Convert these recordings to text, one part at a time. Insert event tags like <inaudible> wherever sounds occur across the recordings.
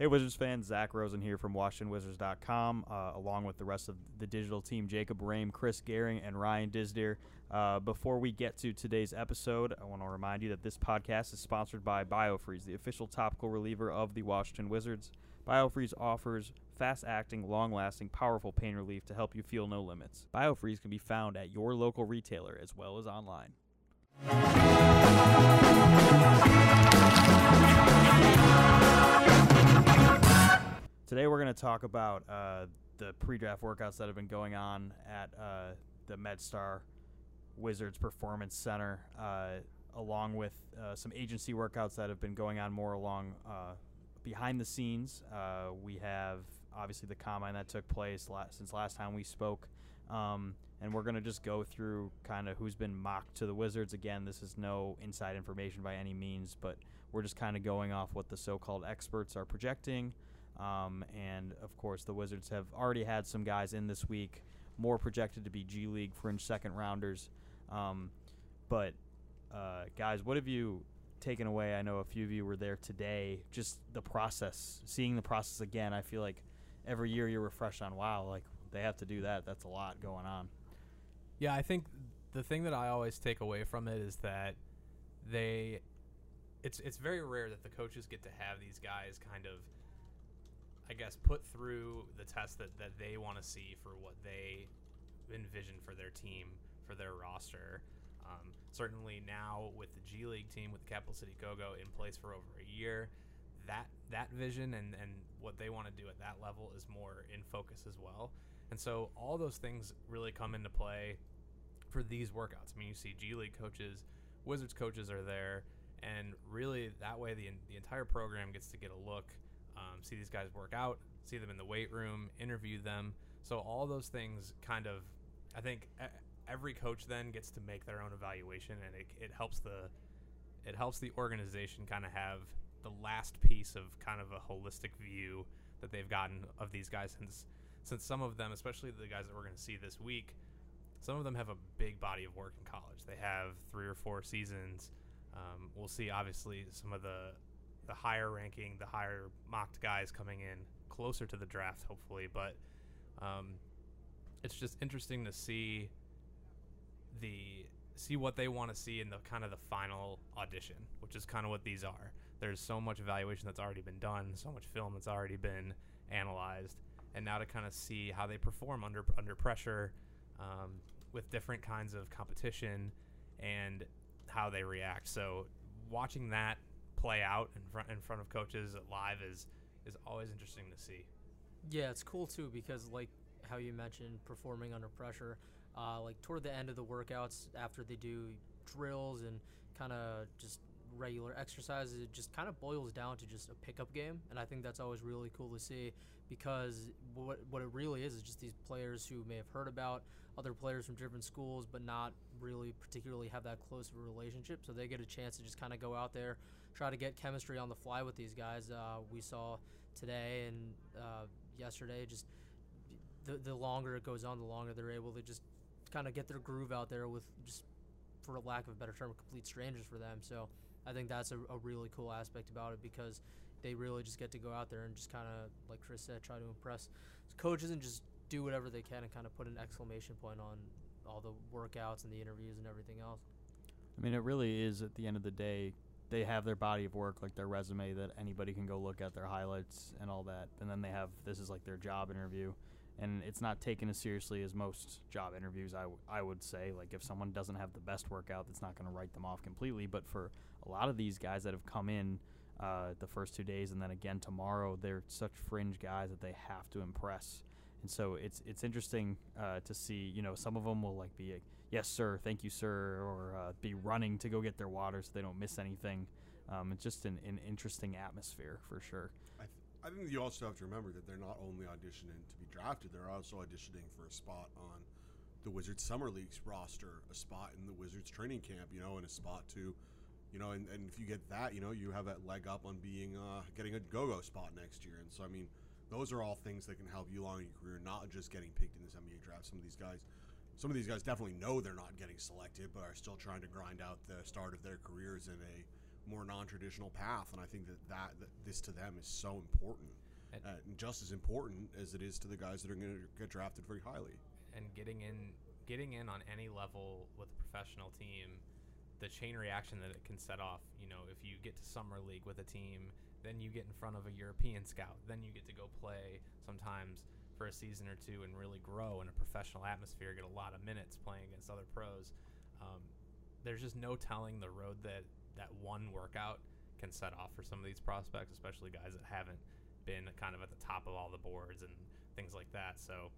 Hey, Wizards fans, Zach Rosen here from WashingtonWizards.com, uh, along with the rest of the digital team, Jacob Rame, Chris Gehring, and Ryan Disdeer. Uh, before we get to today's episode, I want to remind you that this podcast is sponsored by BioFreeze, the official topical reliever of the Washington Wizards. BioFreeze offers fast-acting, long-lasting, powerful pain relief to help you feel no limits. BioFreeze can be found at your local retailer as well as online. Today we're going to talk about uh, the pre-draft workouts that have been going on at uh, the MedStar Wizards Performance Center, uh, along with uh, some agency workouts that have been going on more along uh, behind the scenes. Uh, we have obviously the combine that took place la- since last time we spoke. Um, and we're going to just go through kind of who's been mocked to the Wizards. Again, this is no inside information by any means, but we're just kind of going off what the so called experts are projecting. Um, and of course, the Wizards have already had some guys in this week, more projected to be G League fringe second rounders. Um, but, uh, guys, what have you taken away? I know a few of you were there today. Just the process, seeing the process again, I feel like every year you're refreshed on, wow, like they have to do that. That's a lot going on. Yeah, I think the thing that I always take away from it is that they it's it's very rare that the coaches get to have these guys kind of I guess put through the test that, that they want to see for what they envision for their team, for their roster. Um, certainly now with the G League team with the Capital City Go-Go in place for over a year, that that vision and, and what they want to do at that level is more in focus as well. And so all those things really come into play for these workouts. I mean, you see G League coaches, Wizards coaches are there, and really that way the the entire program gets to get a look, um, see these guys work out, see them in the weight room, interview them. So all those things kind of, I think every coach then gets to make their own evaluation, and it, it helps the it helps the organization kind of have the last piece of kind of a holistic view that they've gotten of these guys since since some of them, especially the guys that we're going to see this week, some of them have a big body of work in college. They have three or four seasons. Um, we'll see, obviously, some of the the higher ranking, the higher mocked guys coming in closer to the draft, hopefully. But um, it's just interesting to see the see what they want to see in the kind of the final audition, which is kind of what these are. There's so much evaluation that's already been done, so much film that's already been analyzed, and now to kind of see how they perform under under pressure um, with different kinds of competition and how they react. So watching that play out in front in front of coaches live is is always interesting to see. Yeah, it's cool too because like how you mentioned performing under pressure, uh, like toward the end of the workouts after they do drills and kind of just regular exercises, it just kind of boils down to just a pickup game, and I think that's always really cool to see because what what it really is is just these players who may have heard about other players from different schools, but not really particularly have that close of a relationship. So they get a chance to just kind of go out there, try to get chemistry on the fly with these guys. Uh, we saw today and uh, yesterday, just the the longer it goes on, the longer they're able to just kind of get their groove out there with just, for lack of a better term, complete strangers for them. So I think that's a, a really cool aspect about it because they really just get to go out there and just kind of, like Chris said, try to impress coaches and just do whatever they can and kind of put an exclamation point on all the workouts and the interviews and everything else. I mean, it really is at the end of the day, they have their body of work, like their resume that anybody can go look at, their highlights and all that. And then they have this is like their job interview. And it's not taken as seriously as most job interviews, I, w- I would say. Like, if someone doesn't have the best workout, that's not going to write them off completely. But for a lot of these guys that have come in uh, the first two days and then again tomorrow, they're such fringe guys that they have to impress and so it's it's interesting uh, to see. You know, some of them will like be, a, "Yes, sir, thank you, sir," or uh, be running to go get their water so they don't miss anything. Um, it's just an, an interesting atmosphere for sure. I, th- I think you also have to remember that they're not only auditioning to be drafted; they're also auditioning for a spot on the Wizards Summer League's roster, a spot in the Wizards training camp, you know, and a spot to, you know, and, and if you get that, you know, you have that leg up on being uh, getting a go-go spot next year. And so, I mean, those are all things that can help you along your career, not just getting picked in this NBA draft. Some of these guys, some of these guys definitely know they're not getting selected, but are still trying to grind out the start of their careers in a more non-traditional path, and I think that, that, that this to them is so important, And- uh, and just as important as it is to the guys that are going to get drafted very highly. and getting in getting in on any level with a professional team the chain reaction that it can set off you know if you summer league with a team then you get in front of a european scout then you get to go play sometimes for a season or two and really grow in a professional atmosphere get a lot of minutes playing against other pros. Um, there's just no telling the road that that one workout can set off for some of these prospects especially guys that haven't been kind of at the top of all the boards and things like that. So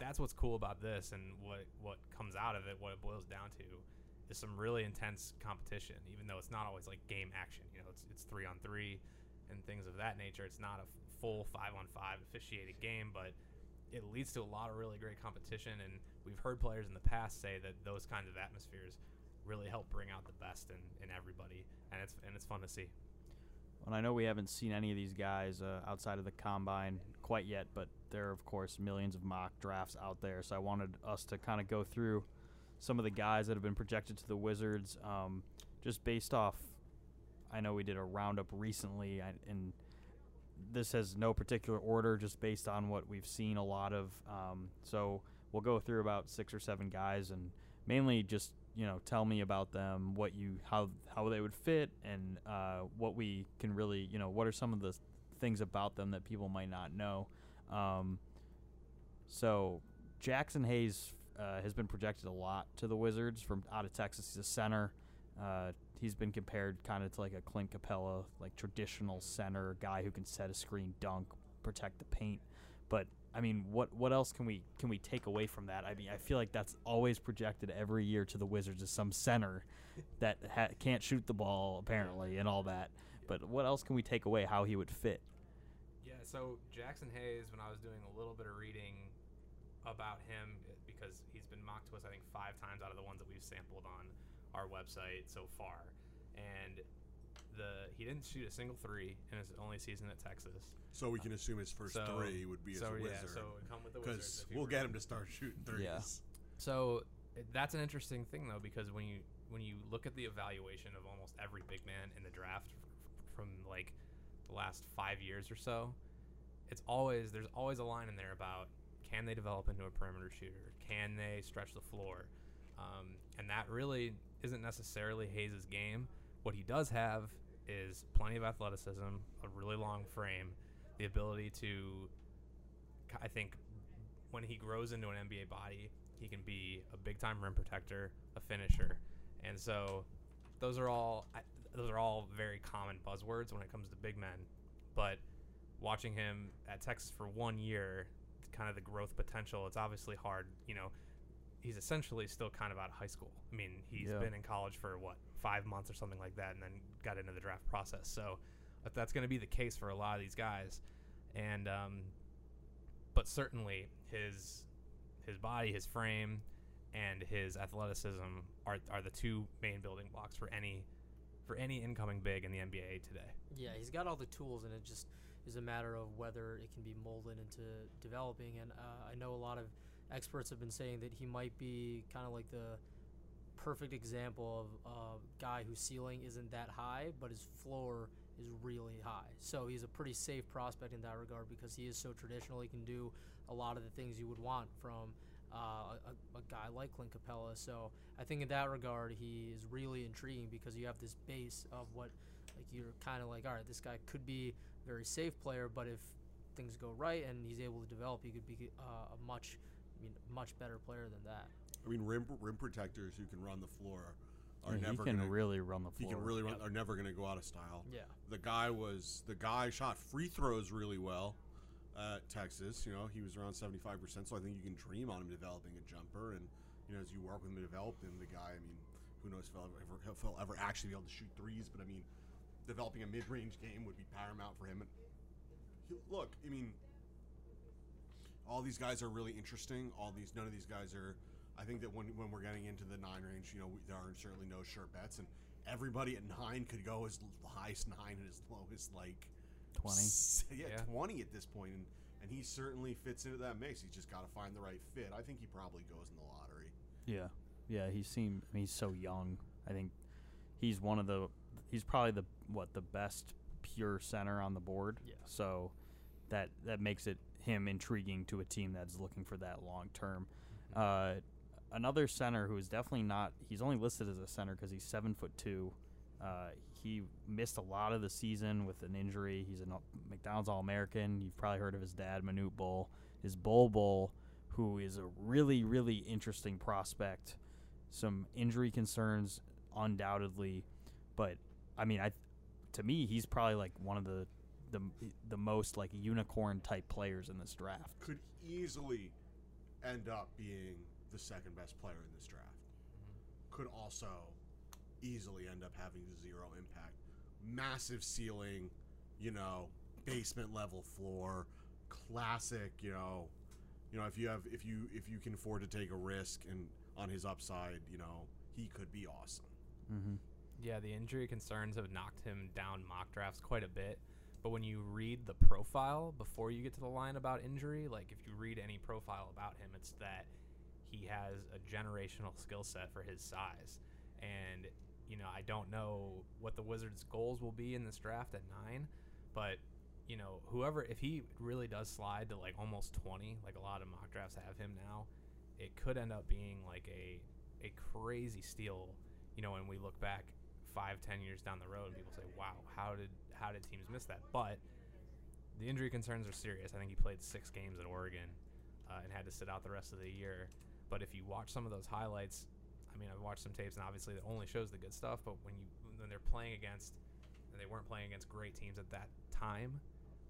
that's what's cool about this and what what comes out of it what it boils down to is some really intense competition even though it's not always like game action it's it's 3 on 3 and things of that nature it's not a full 5 on 5 officiated game but it leads to a lot of really great competition and we've heard players in the past say that those kinds of atmospheres really help bring out the best in, in everybody and it's and it's fun to see And I know we haven't seen any of these guys uh, outside of the combine quite yet, but there are, of course, millions of mock drafts out there. So I wanted us to kind of go through some of the guys that have been projected to the Wizards um, just based off. I know we did a roundup recently, and this has no particular order, just based on what we've seen a lot of. Um, so we'll go through about six or seven guys, and mainly just you know tell me about them, what you how how they would fit, and uh, what we can really you know what are some of the things about them that people might not know. Um, so Jaxson Hayes uh, has been projected a lot to the Wizards from out of Texas. He's a center. Uh, he's been compared kind of to like a Clint Capela, like traditional center guy who can set a screen, dunk, protect the paint. But I mean, what what else can we can we take away from that? I mean, I feel like that's always projected every year to the Wizards as some center <laughs> that ha- can't shoot the ball apparently and all that. But what else can we take away how he would fit? Yeah, so Jaxson Hayes, when I was doing a little bit of reading about him, because he's been mocked to us, I think, five times out of the ones that we've sampled on our website so far. And the he didn't shoot a single three in his only season at Texas. So we can assume his first So- three would be as so a yeah, so come with the Wizards. because we'll were- get him to start shooting threes. Yeah. So that's an interesting thing though, because when you when you look at the evaluation of almost every big man in the draft f- from like the last five years or so, it's always there's always a line in there about can they develop into a perimeter shooter? Can they stretch the floor? Um, and that really isn't necessarily Hayes' game. What he does have is plenty of athleticism, a really long frame, the ability to, I think, when he grows into an NBA body, he can be a big time rim protector, a finisher, and so those are all those are all very common buzzwords when it comes to big men. But watching him at Texas for one year, kind of the growth potential, it's obviously hard. You know, he's essentially still kind of out of high school. I mean, he's Yeah. been in college for what five months or something like that, and then got into the draft process. So if that's going to be the case for a lot of these guys, and um, but certainly his his body, his frame, and his athleticism are are the two main building blocks for any for any incoming big in the NBA today. Yeah, he's got all the tools, and it just is a matter of whether it can be molded into developing. And uh, I know a lot of experts have been saying that he might be kind of like the perfect example of a guy whose ceiling isn't that high, but his floor is really high. So he's a pretty safe prospect in that regard because he is so traditional. He can do a lot of the things you would want from uh, a, a guy like Clint Capela. So I think in that regard, he is really intriguing because you have this base of what like you're kind of like, all right, this guy could be a very safe player, but if things go right and he's able to develop, he could be uh, a much, I mean, much better player than that. I mean, rim rim protectors who can run the floor are Yeah, he never can gonna, really run the he floor. can really run, Yep. are never going to go out of style. Yeah. The guy was the guy shot free throws really well at Texas. You know, he was around seventy five percent. So I think you can dream on him developing a jumper, and you know, as you work with him to develop him, the guy. I mean, who knows if he'll ever, if he'll ever actually be able to shoot threes? But I mean, developing a mid range game would be paramount for him. And he, look, I mean, all these guys are really interesting. All these, none of these guys are. I think that when when we're getting into the nine range, you know, we, there are certainly no sure bets, and everybody at nine could go as high as nine and as low as like 20. s- yeah, Yeah. twenty at this point, and and he certainly fits into that mix. He's just got to find the right fit. I think he probably goes in the lottery. Yeah, yeah. He seemed. I mean, he's so young. I think he's one of the he's probably the what the best pure center on the board. Yeah. So that that makes it him intriguing to a team that's looking for that long term. Uh, another center who is definitely not. He's only listed as a center because he's seven foot two. Uh, he missed a lot of the season with an injury. He's a McDonald's All American. You've probably heard of his dad, Manute Bol. His Bol Bol, who is a really, really interesting prospect. Some injury concerns, undoubtedly, but I mean, I to me, he's probably like one of the the the most like unicorn type players in this draft. Could easily end up being the second best player in this draft. Could also easily end up having zero impact. Massive ceiling, you know, basement level floor, classic, you know, you know, if you have if you if you can afford to take a risk and on his upside, you know, he could be awesome. Mm-hmm. Yeah, the injury concerns have knocked him down mock drafts quite a bit. But when you read the profile before you get to the line about injury, like if you read any profile about him, it's that he has a generational skill set for his size. And, you know, I don't know what the Wizards' goals will be in this draft at nine, but, you know, whoever, if he really does slide to like almost 20, like a lot of mock drafts have him now, it could end up being like a, a crazy steal, you know, when we look back five, ten years down the road, and people say, "Wow, how did how did teams miss that?" But the injury concerns are serious. I think he played six games at Oregon uh, and had to sit out the rest of the year. But if you watch some of those highlights, I mean, I've watched some tapes, and obviously it only shows the good stuff. But when you when they're playing against, and they weren't playing against great teams at that time,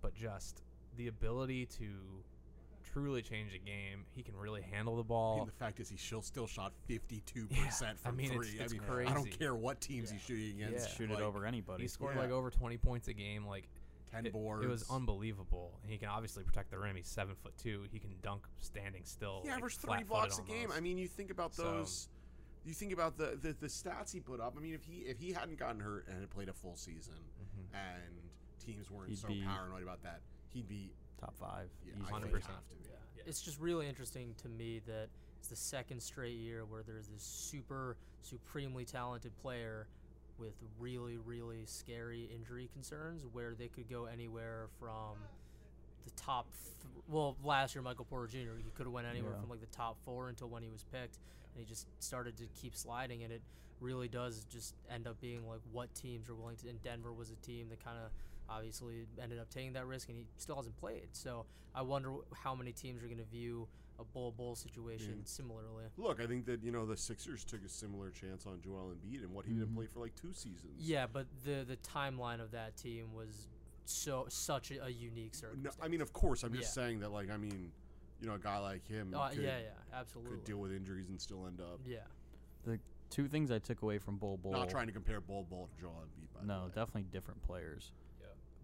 but just the ability to truly change a game. He can really handle the ball. And the fact is, he still still shot fifty two Yeah, percent I from mean, three. it's- it's I mean, crazy. I don't care what teams Yeah. he's shooting against. Yeah. Shoot like, it over anybody. he scored Yeah. like over 20 points a game. Like ten it, boards. it was unbelievable. And he can obviously protect the rim. He's seven foot two. He can dunk standing still. He like, averaged three blocks a game. almost. I mean, you think about So- those. You think about the, the the stats he put up. I mean, if he if he hadn't gotten hurt and had played a full season, Mhm. and teams weren't He'd so be- paranoid about that, he'd be Top five. yeah, easily. I think 100%. have to be. Yeah. It's just really interesting to me that it's the second straight year where there's this super, supremely talented player with really, really scary injury concerns where they could go anywhere from the top. Th- well, last year, Michael Porter Jr., he could have went anywhere Yeah. from like the top four until when he was picked. And he just started to keep sliding, and it really does just end up being like what teams are willing to. And Denver was a team that kind of obviously ended up taking that risk, and he still hasn't played. So I wonder how many teams are going to view a Bol Bol situation Yeah. similarly. Look, I think that you know the Sixers took a similar chance on Joel Embiid and what he didn't Mhm. play for like two seasons. Yeah, but the the timeline of that team was so such a, a unique No, circumstance. I mean, of course, I'm just Yeah. saying that. Like, I mean, you know, a guy like him Oh, could, yeah, yeah, absolutely. could deal with injuries and still end up. yeah, The Two things I took away from Bol Bol. Not trying to compare Bol Bol to Joel Embiid, by the No, definitely different players.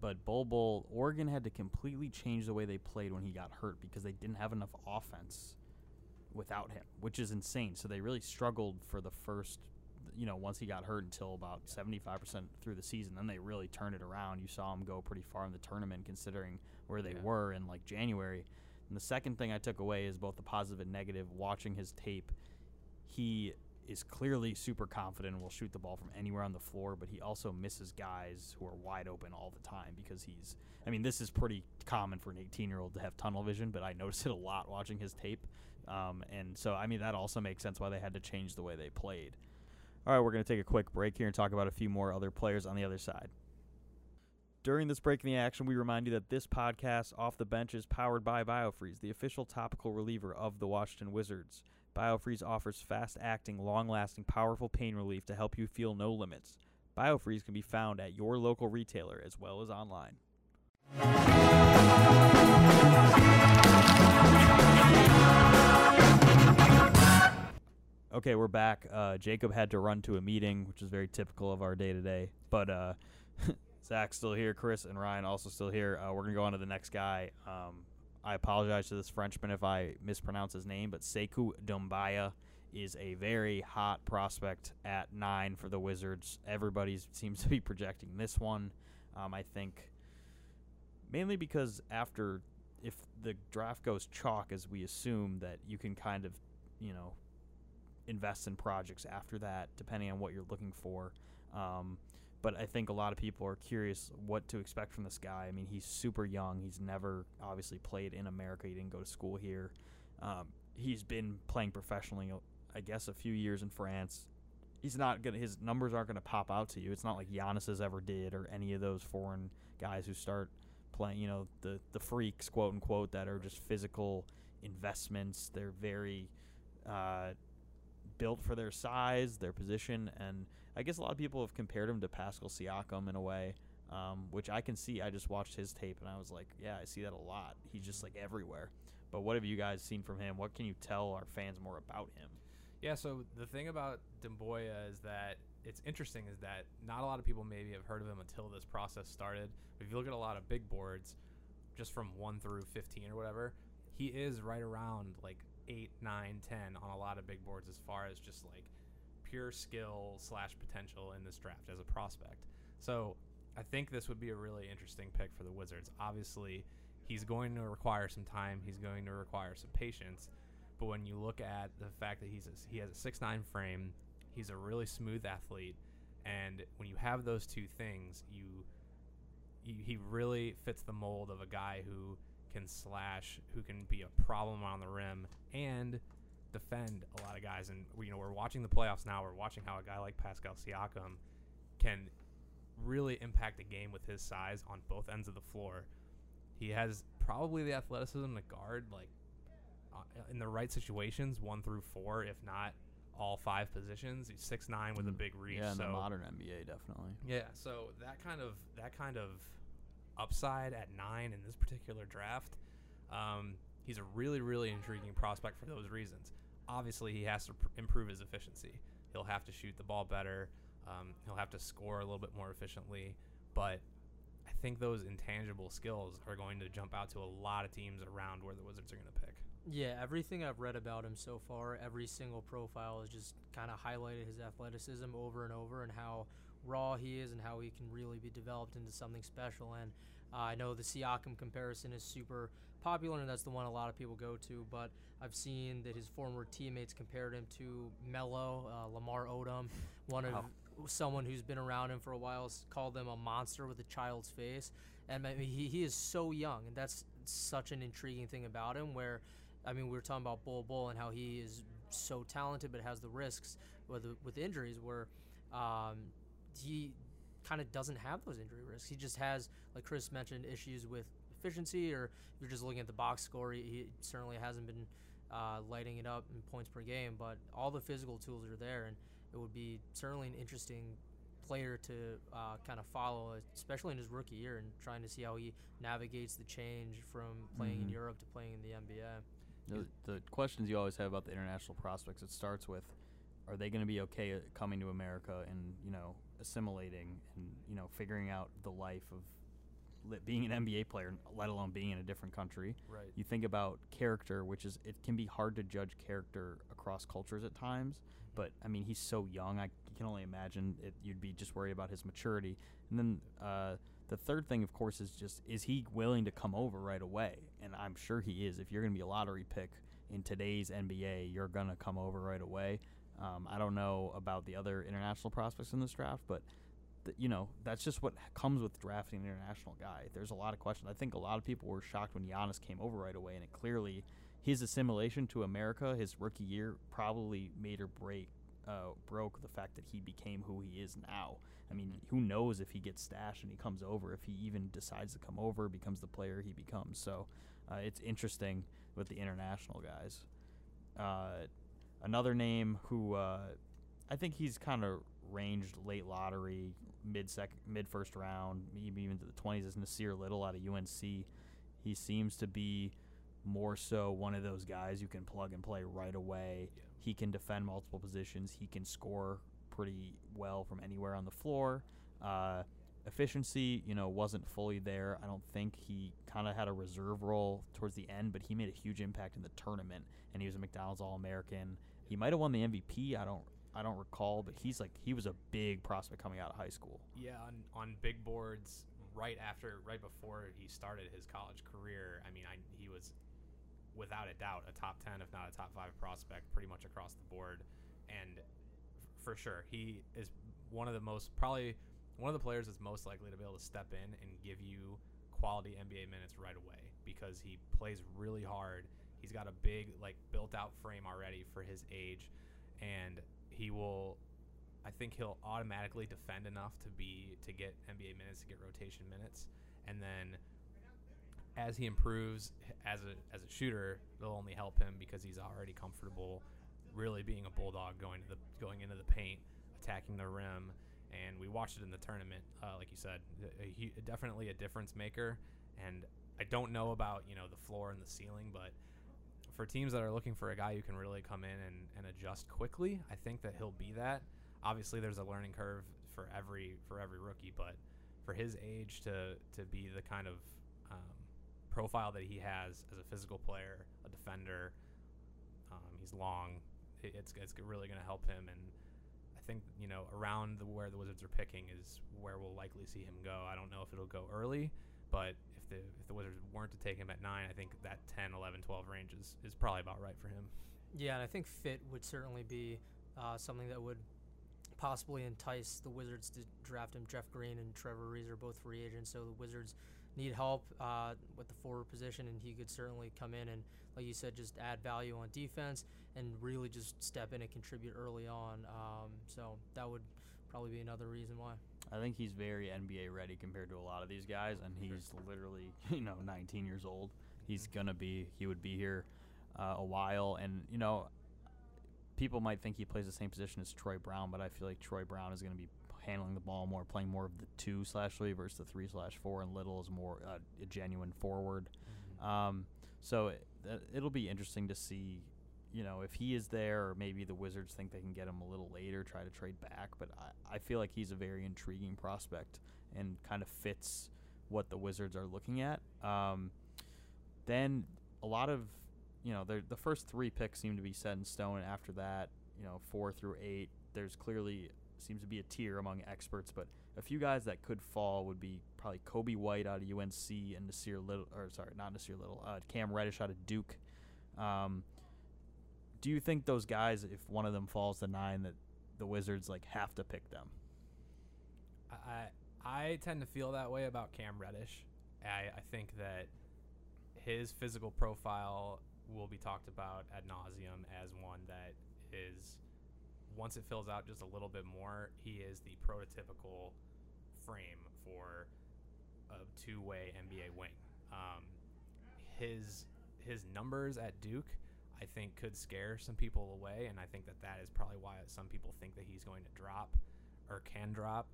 But Bol Bol, Oregon had to completely change the way they played when he got hurt because they didn't have enough offense without him, which is insane. So they really struggled for the first, you know, once he got hurt until about 75% through the season. Then they really turned it around. You saw him go pretty far in the tournament considering where they Yeah. were in like January. And the second thing I took away is both the positive and negative. Watching his tape, he is clearly super confident and will shoot the ball from anywhere on the floor, but he also misses guys who are wide open all the time because he's. I mean, this is pretty common for an 18 year old to have tunnel vision, but I noticed it a lot watching his tape. Um, and so, I mean, that also makes sense why they had to change the way they played. All right, we're going to take a quick break here and talk about a few more other players on the other side. During this break in the action, we remind you that this podcast, Off the Bench, is powered by BioFreeze, the official topical reliever of the Washington Wizards. BioFreeze offers fast acting, long lasting, powerful pain relief to help you feel no limits. BioFreeze can be found at your local retailer as well as online. Okay, we're back. Uh, Jacob had to run to a meeting, which is very typical of our day to day. But uh, <laughs> Zach's still here, Chris and Ryan also still here. Uh, we're gonna go on to the next guy. Um, I apologize to this Frenchman if I mispronounce his name, but Sekou Doumbouya is a very hot prospect at nine for the Wizards. Everybody seems to be projecting this one. Um, I think mainly because after if the draft goes chalk, as we assume that you can kind of, you know, invest in projects after that, depending on what you're looking for. Um, but I think a lot of people are curious what to expect from this guy. I mean, he's super young. He's never obviously played in America. He didn't go to school here. Um, he's been playing professionally, I guess, a few years in France. He's not gonna. His numbers aren't gonna pop out to you. It's not like Giannis ever did, or any of those foreign guys who start playing. You know, the the freaks, quote unquote, that are just physical investments. They're very uh, built for their size, their position, and I guess a lot of people have compared him to Pascal Siakam in a way, um, which I can see. I just watched his tape and I was like, yeah, I see that a lot. He's just like everywhere. But what have you guys seen from him? What can you tell our fans more about him? Yeah, so the thing about Doumbouya is that it's interesting is that not a lot of people maybe have heard of him until this process started. But if you look at a lot of big boards, just from 1 through 15 or whatever, he is right around like 8, 9, 10 on a lot of big boards as far as just like pure skill slash potential in this draft as a prospect. So I think this would be a really interesting pick for the Wizards. Obviously, he's going to require some time. He's going to require some patience. But when you look at the fact that he's a, he has a six nine frame, he's a really smooth athlete, and when you have those two things, you, you he really fits the mold of a guy who can slash, who can be a problem on the rim, and defend a lot of guys. And you know, we're watching the playoffs now. We're watching how a guy like Pascal Siakam can really impact a game with his size on both ends of the floor. He has probably the athleticism to guard like uh, in the right situations, one through four, if not all five positions. He's six nine with a Mm, big reach. Yeah, in so the modern NBA, definitely. yeah, so that kind of that kind of upside at nine in this particular draft, um, he's a really really intriguing prospect for those reasons. Obviously, he has to pr- improve his efficiency. He'll have to shoot the ball better. Um, he'll have to score a little bit more efficiently. But I think those intangible skills are going to jump out to a lot of teams around where the Wizards are going to pick. Yeah, everything I've read about him so far, every single profile has just kind of highlighted his athleticism over and over and how raw he is and how he can really be developed into something special. And uh, I know the Siakam comparison is super popular and that's the one a lot of people go to, but I've seen that his former teammates compared him to Melo, uh, Lamar Odom, one of someone who's been around him for a while, called him a monster with a child's face. And I mean, he, he is so young, and that's such an intriguing thing about him where I mean, we were talking about Bol Bol and how he is so talented, but has the risks with with injuries where um, he kind of doesn't have those injury risks. He just has, like Chris mentioned, issues with efficiency, or if you're just looking at the box score, he, he certainly hasn't been uh, lighting it up in points per game. But all the physical tools are there, and it would be certainly an interesting player to uh, kind of follow, especially in his rookie year, and trying to see how he navigates the change from playing in Mhm. Europe to playing in the NBA. The, the questions you always have about the international prospects, it starts with, are they going to be okay coming to America and you know assimilating and you know figuring out the life of being an NBA player, let alone being in a different country. Right. You think about character, which is it can be hard to judge character across cultures at times. But I mean, he's so young. I can only imagine it, you'd be just worried about his maturity. And then uh, the third thing, of course, is just is he willing to come over right away? And I'm sure he is. If you're going to be a lottery pick in today's NBA, you're going to come over right away. Um, I don't know about the other international prospects in this draft, but th- you know that's just what comes with drafting an international guy. There's a lot of questions. I think a lot of people were shocked when Giannis came over right away, and it clearly his assimilation to America, his rookie year, probably made or break uh, broke the fact that he became who he is now. I mean, who knows if he gets stashed and he comes over, if he even decides to come over, becomes the player he becomes. So uh, it's interesting with the international guys. Uh, another name who uh, I think he's kind of ranged late lottery, mid second, mid first round, maybe even to the twenties. Is Nassir Little out of UNC? He seems to be more so one of those guys you can plug and play right away. Yeah. He can defend multiple positions. He can score pretty well from anywhere on the floor. Uh, efficiency, you know, wasn't fully there. I don't think he kind of had a reserve role towards the end, but he made a huge impact in the tournament, and he was a McDonald's All American. He might have won the MVP. I don't, I don't recall, but he's like he was a big prospect coming out of high school. Yeah, on, on big boards right after, right before he started his college career. I mean, I, he was without a doubt a top 10, if not a top five prospect, pretty much across the board. And f- for sure, he is one of the most, probably one of the players that's most likely to be able to step in and give you quality NBA minutes right away because he plays really hard. He's got a big, like, built out frame already for his age, and he will. I think he'll automatically defend enough to be to get NBA minutes, to get rotation minutes, and then as he improves as a as a shooter, it'll only help him because he's already comfortable, really being a bulldog going to the going into the paint, attacking the rim, and we watched it in the tournament. Uh, like you said, a, a, definitely a difference maker. And I don't know about you know the floor and the ceiling, but for teams that are looking for a guy who can really come in and, and adjust quickly, I think that he'll be that. Obviously, there's a learning curve for every for every rookie, but for his age to to be the kind of um, profile that he has as a physical player, a defender, um, he's long. It, it's it's really going to help him and I think you know around the, where the Wizards are picking is where we'll likely see him go. I don't know if it'll go early, but the if the Wizards weren't to take him at nine, I think that 10, 11, 12 range is, is probably about right for him. Yeah, and I think fit would certainly be uh, something that would possibly entice the Wizards to draft him. Jeff Green and Trevor Ariza are both free agents, so the Wizards need help uh, with the forward position, and he could certainly come in and, like you said, just add value on defense and really just step in and contribute early on. Um, so that would probably be another reason why. I think he's very NBA ready compared to a lot of these guys, and he's literally, <laughs> you know, 19 years old. He's gonna be, he would be here uh, a while, and you know, people might think he plays the same position as Troy Brown, but I feel like Troy Brown is gonna be handling the ball more, playing more of the two slash three versus the three slash four, and Little is more uh, a genuine forward. Mm-hmm. Um, so it, it'll be interesting to see, you know, if he is there, or maybe the Wizards think they can get him a little later, try to trade back. But I, I feel like he's a very intriguing prospect and kind of fits what the Wizards are looking at. Um, then a lot of, you know, the first three picks seem to be set in stone. After that, you know, four through eight, there's clearly seems to be a tier among experts, but a few guys that could fall would be probably Coby White out of UNC and Nassir Little, or sorry, not Nassir Little, uh, Cam Reddish out of Duke. Um, do you think those guys, if one of them falls to nine, that the Wizards like have to pick them? I I tend to feel that way about Cam Reddish. I, I think that his physical profile will be talked about ad nauseum as one that is once it fills out just a little bit more, he is the prototypical frame for a two-way NBA wing. Um, his his numbers at Duke, I think, could scare some people away, and I think that that is probably why some people think that he's going to drop or can drop.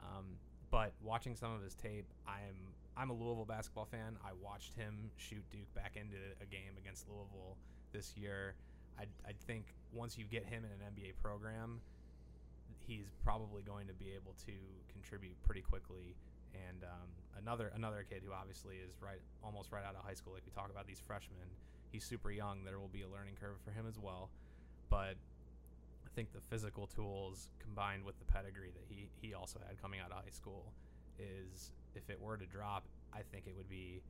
Um, but watching some of his tape, I'm I'm a Louisville basketball fan. I watched him shoot Duke back into a game against Louisville this year. I I think once you get him in an NBA program, he's probably going to be able to contribute pretty quickly. And um, another another kid who obviously is right almost right out of high school. Like we talk about these freshmen, he's super young. There will be a learning curve for him as well, but I think the physical tools combined with the pedigree that he he also had coming out of high school is if it were to drop, I think it would be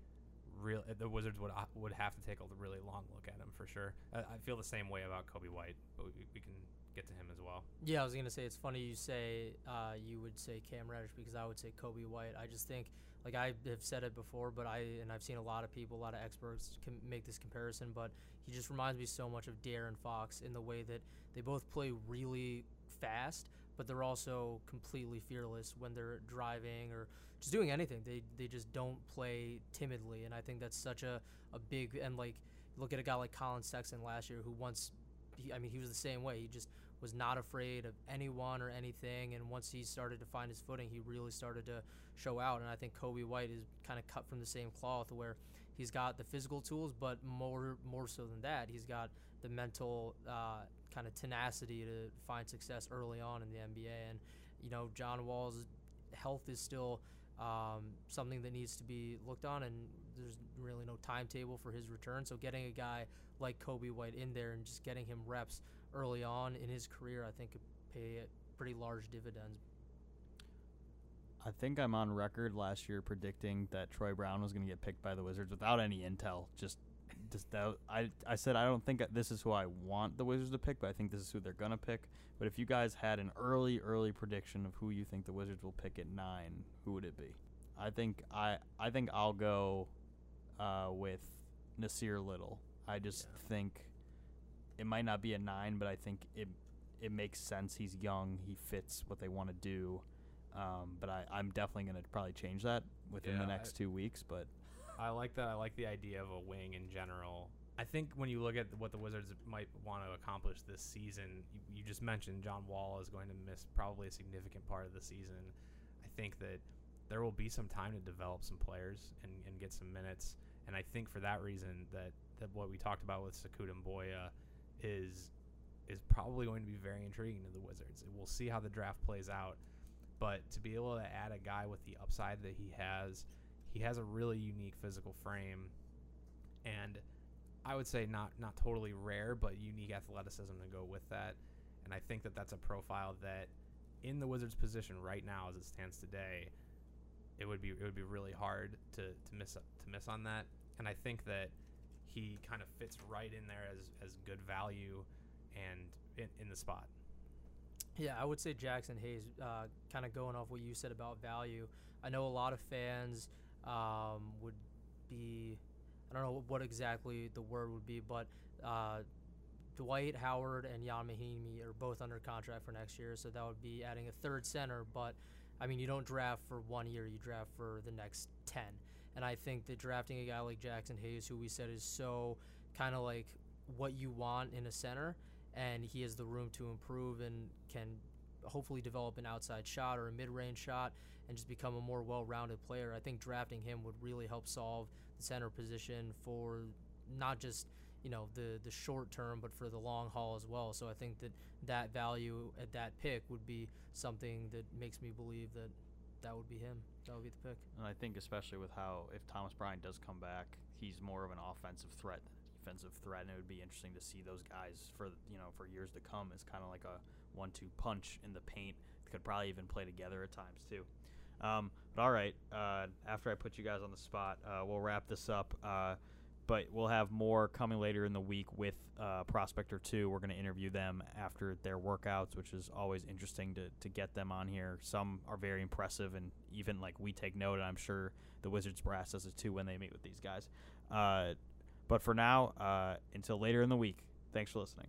real the Wizards would uh, would have to take a really long look at him for sure. I, I feel the same way about Coby White, but we, we, can get to him as well. Yeah, I was gonna say it's funny you say uh, you would say Cam Reddish because I would say Coby White. I just think like I have said it before, but I and I've seen a lot of people, a lot of experts can make this comparison, but he just reminds me so much of De'Aaron Fox in the way that they both play really fast, but they're also completely fearless when they're driving or just doing anything. They they just don't play timidly, and I think that's such a, a big and like look at a guy like Collin Sexton last year who once, he, I mean, he was the same way. He just was not afraid of anyone or anything, and once he started to find his footing, he really started to show out. And I think Coby White is kind of cut from the same cloth where he's got the physical tools, but more more so than that, he's got the mental uh, kind of tenacity to find success early on in the NBA. And you know, John Wall's health is still um, something that needs to be looked on, and there's really no timetable for his return. So getting a guy like Coby White in there and just getting him reps early on in his career, I think could pay pretty large dividends. I think I'm on record last year predicting that Troy Brown was going to get picked by the Wizards without any intel, just just that I I said I don't think this is who I want the Wizards to pick, but I think this is who they're gonna pick. But if you guys had an early early prediction of who you think the Wizards will pick at nine, who would it be? I think I I think I'll go uh, with Nassir Little. I just Yeah. think it might not be a nine, but I think it it makes sense. He's young. He fits what they want to do. Um, but I, I'm definitely going to probably change that within the Yeah, I- next two weeks. But I like that. I like the idea of a wing in general. I think when you look at what the Wizards might want to accomplish this season, you, you just mentioned John Wall is going to miss probably a significant part of the season. I think that there will be some time to develop some players and, and get some minutes. And I think for that reason that, that what we talked about with Sekou Doumbouya is is probably going to be very intriguing to the Wizards. We'll see how the draft plays out. But to be able to add a guy with the upside that he has, he has a really unique physical frame, and I would say not not totally rare, but unique athleticism to go with that. And I think that that's a profile that, in the Wizards' position right now, as it stands today, it would be it would be really hard to to miss to miss on that. And I think that he kind of fits right in there as as good value, and in, in the spot. Yeah, I would say Jaxson Hayes, uh, kind of going off what you said about value. I know a lot of fans um, would be, I don't know what exactly the word would be, but uh, Dwight Howard and Ian Mahinmi are both under contract for next year, so that would be adding a third center. But I mean, you don't draft for one year; you draft for the next ten. And I think that drafting a guy like Jaxson Hayes, who we said is so kind of like what you want in a center, and he has the room to improve and can hopefully develop an outside shot or a mid-range shot and just become a more well-rounded player. I think drafting him would really help solve the center position for not just you know the the short term, but for the long haul as well. So I think that that value at that pick would be something that makes me believe that that would be him. That would be the pick. and I think especially with how if Thomas Bryant does come back, he's more of an offensive threat than a defensive threat, and it would be interesting to see those guys for you know for years to come as kind of like a one-two punch in the paint. Could probably even play together at times too. Um, but all right, uh, after I put you guys on the spot, uh, we'll wrap this up. Uh, but we'll have more coming later in the week with uh, Prospector 2. We're going to interview them after their workouts, which is always interesting to, to get them on here. Some are very impressive, and even like we take note, and I'm sure the Wizards brass does it too when they meet with these guys. Uh, but for now, uh, until later in the week, thanks for listening.